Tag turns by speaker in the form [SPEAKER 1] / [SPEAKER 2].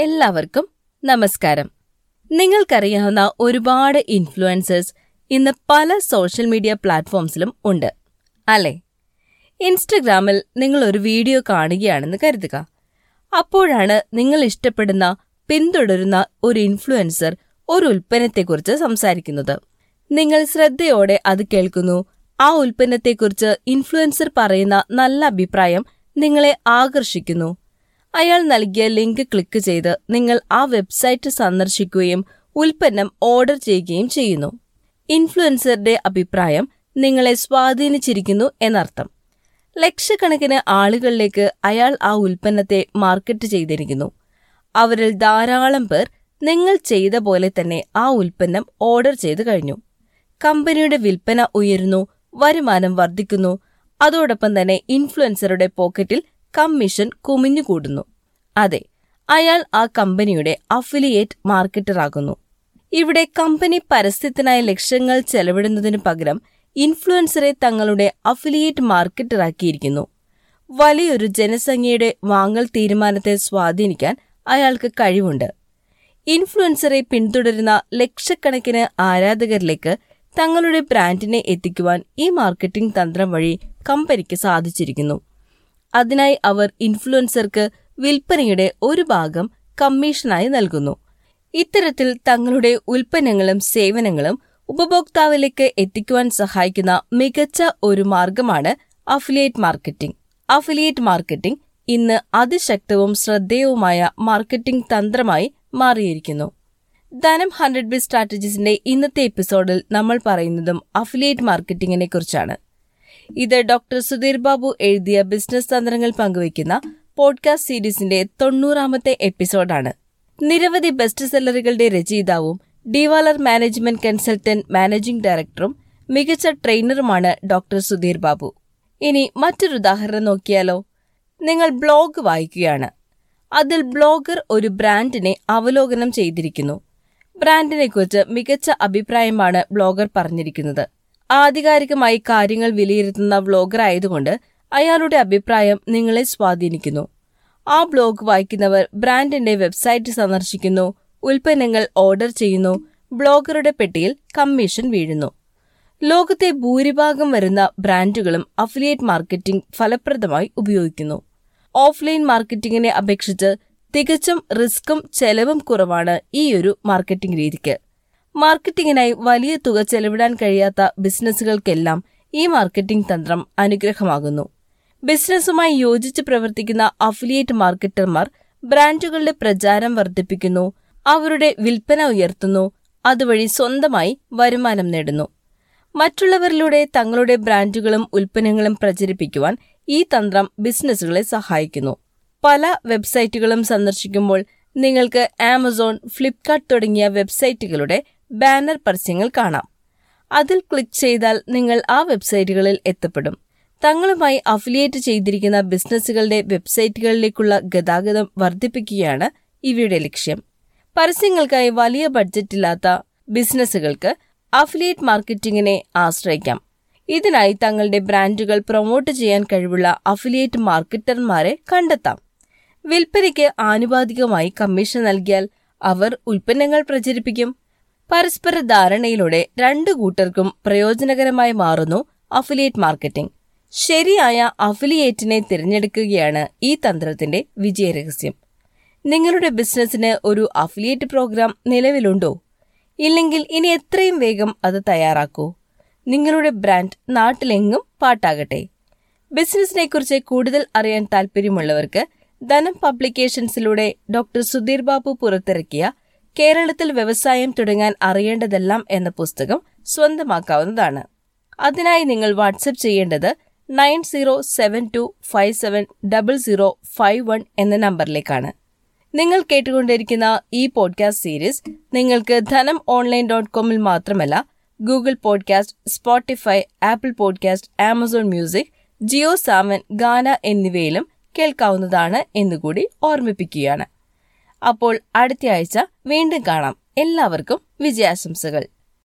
[SPEAKER 1] എല്ലാവർക്കും നമസ്കാരം. നിങ്ങൾക്കറിയാവുന്ന ഒരുപാട് ഇൻഫ്ലുവൻസേഴ്സ് ഇന്ന് പല സോഷ്യൽ മീഡിയ പ്ലാറ്റ്ഫോംസിലും ഉണ്ട്. അല്ലേ? ഇൻസ്റ്റഗ്രാമിൽ നിങ്ങൾ ഒരു വീഡിയോ കാണുകയാണെന്ന് കരുതുക. അപ്പോഴാണ് നിങ്ങൾ ഇഷ്ടപ്പെടുന്ന പിന്തുടരുന്ന ഒരു ഇൻഫ്ലുവൻസർ ഒരു ഉൽപ്പന്നത്തെക്കുറിച്ച് സംസാരിക്കുന്നത്. നിങ്ങൾ ശ്രദ്ധയോടെ അത് കേൾക്കുന്നു. ആ ഉൽപ്പന്നത്തെക്കുറിച്ച് ഇൻഫ്ലുവൻസർ പറയുന്ന നല്ല അഭിപ്രായം നിങ്ങളെ ആകർഷിക്കുന്നു. അയാൾ നൽകിയ ലിങ്ക് ക്ലിക്ക് ചെയ്ത് നിങ്ങൾ ആ വെബ്സൈറ്റ് സന്ദർശിക്കുകയും ഉൽപ്പന്നം ഓർഡർ ചെയ്യുകയും ചെയ്യുന്നു. ഇൻഫ്ലുവൻസറുടെ അഭിപ്രായം നിങ്ങളെ സ്വാധീനിച്ചിരിക്കുന്നു എന്നർത്ഥം. ലക്ഷക്കണക്കിന് ആളുകളിലേക്ക് അയാൾ ആ ഉൽപ്പന്നത്തെ മാർക്കറ്റ് ചെയ്തിരിക്കുന്നു. അവരിൽ ധാരാളം പേർ നിങ്ങൾ ചെയ്ത പോലെ തന്നെ ആ ഉൽപ്പന്നം ഓർഡർ ചെയ്തു കഴിഞ്ഞു. കമ്പനിയുടെ വിൽപ്പന ഉയരുന്നു വരുമാനം വർദ്ധിക്കുന്നു. അതോടൊപ്പം തന്നെ ഇൻഫ്ലുവൻസറുടെ പോക്കറ്റിൽ കമ്മീഷൻ കുമിഞ്ഞുകൂടുന്നു. അതെ അയാൾ ആ കമ്പനിയുടെ അഫിലിയേറ്റ് മാർക്കറ്ററാകുന്നു. ഇവിടെ കമ്പനി പരസ്യത്തിനായി ലക്ഷ്യങ്ങൾ ചെലവിടുന്നതിനു പകരം ഇൻഫ്ലുവൻസറെ തങ്ങളുടെ അഫിലിയേറ്റ് മാർക്കറ്ററാക്കിയിരിക്കുന്നു. വലിയൊരു ജനസംഖ്യയുടെ വാങ്ങൽ തീരുമാനത്തെ സ്വാധീനിക്കാൻ അയാൾക്ക് കഴിവുണ്ട്. ഇൻഫ്ലുവൻസറെ പിന്തുടരുന്ന ലക്ഷക്കണക്കിന് ആരാധകരിലേക്ക് തങ്ങളുടെ ബ്രാൻഡിനെ എത്തിക്കുവാൻ ഈ മാർക്കറ്റിംഗ് തന്ത്രം വഴി കമ്പനിക്ക് സാധിച്ചിരിക്കുന്നു. അതിനായി അവർ ഇൻഫ്ലുവൻസർക്ക് വിൽപ്പനയുടെ ഒരു ഭാഗം കമ്മീഷനായി നൽകുന്നു. ഇത്തരത്തിൽ തങ്ങളുടെ ഉൽപ്പന്നങ്ങളും സേവനങ്ങളും ഉപഭോക്താവിലേക്ക് എത്തിക്കുവാൻ സഹായിക്കുന്ന മികച്ച ഒരു മാർഗമാണ് അഫിലിയേറ്റ് മാർക്കറ്റിംഗ് അഫിലിയേറ്റ് മാർക്കറ്റിംഗ് ഇന്ന് അതിശക്തവും ശ്രദ്ധേയവുമായ മാർക്കറ്റിംഗ് തന്ത്രമായി മാറിയിരിക്കുന്നു. ധനം ഹൺഡ്രഡ് ബി സ്ട്രാറ്റജീസിന്റെ ഇന്നത്തെ എപ്പിസോഡിൽ നമ്മൾ പറയുന്നതും അഫിലിയേറ്റ് മാർക്കറ്റിംഗിനെ കുറിച്ചാണ്. ഇത് ഡോക്ടർ സുധീർ ബാബു എഴുതിയ ബിസിനസ് തന്ത്രങ്ങൾ പങ്കുവയ്ക്കുന്ന പോഡ്കാസ്റ്റ് സീരീസിന്റെ തൊണ്ണൂറാമത്തെ എപ്പിസോഡാണ്. നിരവധി ബെസ്റ്റ് സെല്ലറുകളുടെ രചയിതാവും ഡിവാലർ മാനേജ്മെന്റ് കൺസൾട്ടന്റ് മാനേജിംഗ് ഡയറക്ടറും മികച്ച ട്രെയിനറുമാണ് ഡോക്ടർ സുധീർ ബാബു. ഇനി മറ്റൊരു ഉദാഹരണം നോക്കിയാലോ. നിങ്ങൾ ബ്ലോഗ് വായിക്കുകയാണ്. അതിൽ ബ്ലോഗർ ഒരു ബ്രാൻഡിനെ അവലോകനം ചെയ്തിരിക്കുന്നു. ബ്രാൻഡിനെക്കുറിച്ച് മികച്ച അഭിപ്രായമാണ് ബ്ലോഗർ പറഞ്ഞിരിക്കുന്നത്. ആധികാരികമായി കാര്യങ്ങൾ വിലയിരുത്തുന്ന വ്ലോഗർ ആയതുകൊണ്ട് അയാളുടെ അഭിപ്രായം നിങ്ങളെ സ്വാധീനിക്കുന്നു. ആ ബ്ലോഗ് വായിക്കുന്നവർ ബ്രാൻഡിന്റെ വെബ്സൈറ്റ് സന്ദർശിക്കുന്നു ഉൽപ്പന്നങ്ങൾ ഓർഡർ ചെയ്യുന്നു ബ്ലോഗറുടെ പെട്ടിയിൽ കമ്മീഷൻ വീഴുന്നു. ലോകത്തെ ഭൂരിഭാഗം വരുന്ന ബ്രാൻഡുകളും അഫിലിയേറ്റ് മാർക്കറ്റിംഗ് ഫലപ്രദമായി ഉപയോഗിക്കുന്നു. ഓഫ്ലൈൻ മാർക്കറ്റിംഗിനെ അപേക്ഷിച്ച് തികച്ചും റിസ്ക്കും ചെലവും കുറവാണ് ഈയൊരു മാർക്കറ്റിംഗ് രീതിക്ക്. മാർക്കറ്റിംഗിനായി വലിയ തുക ചെലവിടാൻ കഴിയാത്ത ബിസിനസ്സുകൾക്കെല്ലാം ഈ മാർക്കറ്റിംഗ് തന്ത്രം അനുഗ്രഹമാകുന്നു. ബിസിനസ്സുമായി യോജിച്ച് പ്രവർത്തിക്കുന്ന അഫിലിയേറ്റ് മാർക്കറ്റർമാർ ബ്രാൻഡുകളുടെ പ്രചാരം വർദ്ധിപ്പിക്കുന്നു അവരുടെ വിൽപ്പന ഉയർത്തുന്നു അതുവഴി സ്വന്തമായി വരുമാനം നേടുന്നു. മറ്റുള്ളവരിലൂടെ തങ്ങളുടെ ബ്രാൻഡുകളും ഉൽപ്പന്നങ്ങളും പ്രചരിപ്പിക്കുവാൻ ഈ തന്ത്രം ബിസിനസ്സുകളെ സഹായിക്കുന്നു. പല വെബ്സൈറ്റുകളും സന്ദർശിക്കുമ്പോൾ നിങ്ങൾക്ക് ആമസോൺ ഫ്ലിപ്കാർട്ട് തുടങ്ങിയ വെബ്സൈറ്റുകളുടെ ബാനർ പരസ്യങ്ങൾ കാണാം. അതിൽ ക്ലിക്ക് ചെയ്താൽ നിങ്ങൾ ആ വെബ്സൈറ്റുകളിൽ എത്തപ്പെടും. തങ്ങളുമായി അഫിലിയേറ്റ് ചെയ്തിരിക്കുന്ന ബിസിനസ്സുകളുടെ വെബ്സൈറ്റുകളിലേക്കുള്ള ഗതാഗതം വർദ്ധിപ്പിക്കുകയാണ് ഇവയുടെ ലക്ഷ്യം. പരസ്യങ്ങൾക്കായി വലിയ ബഡ്ജറ്റ് ഇല്ലാത്ത ബിസിനസ്സുകൾക്ക് അഫിലിയേറ്റ് മാർക്കറ്റിംഗിനെ ആശ്രയിക്കാം. ഇതിനായി തങ്ങളുടെ ബ്രാൻഡുകൾ പ്രൊമോട്ട് ചെയ്യാൻ കഴിവുള്ള അഫിലിയേറ്റ് മാർക്കറ്റർമാരെ കണ്ടെത്താം. വിൽപ്പനയ്ക്ക് ആനുപാതികമായി കമ്മീഷൻ നൽകിയാൽ അവർ ഉൽപ്പന്നങ്ങൾ പ്രചരിപ്പിക്കും. പരസ്പര ധാരണയിലൂടെ രണ്ടു കൂട്ടർക്കും പ്രയോജനകരമായി മാറുന്നു അഫിലിയേറ്റ് മാർക്കറ്റിംഗ് ശരിയായ അഫിലിയേറ്റിനെ തിരഞ്ഞെടുക്കുകയാണ് ഈ തന്ത്രത്തിന്റെ വിജയരഹസ്യം. നിങ്ങളുടെ ബിസിനസ്സിന് ഒരു അഫിലിയേറ്റ് പ്രോഗ്രാം നിലവിലുണ്ടോ? ഇല്ലെങ്കിൽ ഇനി എത്രയും വേഗം അത് തയ്യാറാക്കൂ. നിങ്ങളുടെ ബ്രാൻഡ് നാട്ടിലെങ്ങും പാട്ടാകട്ടെ. ബിസിനസ്സിനെക്കുറിച്ച് കൂടുതൽ അറിയാൻ താൽപ്പര്യമുള്ളവർക്ക് ധനം പബ്ലിക്കേഷൻസിലൂടെ ഡോക്ടർ സുധീർ ബാബു പുറത്തിറക്കിയ കേരളത്തിൽ വ്യവസായം തുടങ്ങാൻ അറിയേണ്ടതെല്ലാം എന്ന പുസ്തകം സ്വന്തമാക്കാവുന്നതാണ്. അതിനായി നിങ്ങൾ വാട്സപ്പ് ചെയ്യേണ്ടത് nine zero seven two five seven double zero five one എന്ന നമ്പറിലേക്കാണ്. നിങ്ങൾ കേട്ടുകൊണ്ടിരിക്കുന്ന ഈ പോഡ്കാസ്റ്റ് സീരീസ് നിങ്ങൾക്ക് ധനം ഓൺലൈൻ ഡോട്ട് കോമിൽ മാത്രമല്ല Google podcast Spotify Apple podcast Amazon music Jio Saavn Gaana എന്നിവയിലും കേൾക്കാവുന്നതാണ് എന്നുകൂടി ഓർമ്മിപ്പിക്കുകയാണ്. അപ്പോൾ അടുത്ത ആഴ്ച വീണ്ടും കാണാം. എല്ലാവർക്കും വിജയാശംസകൾ.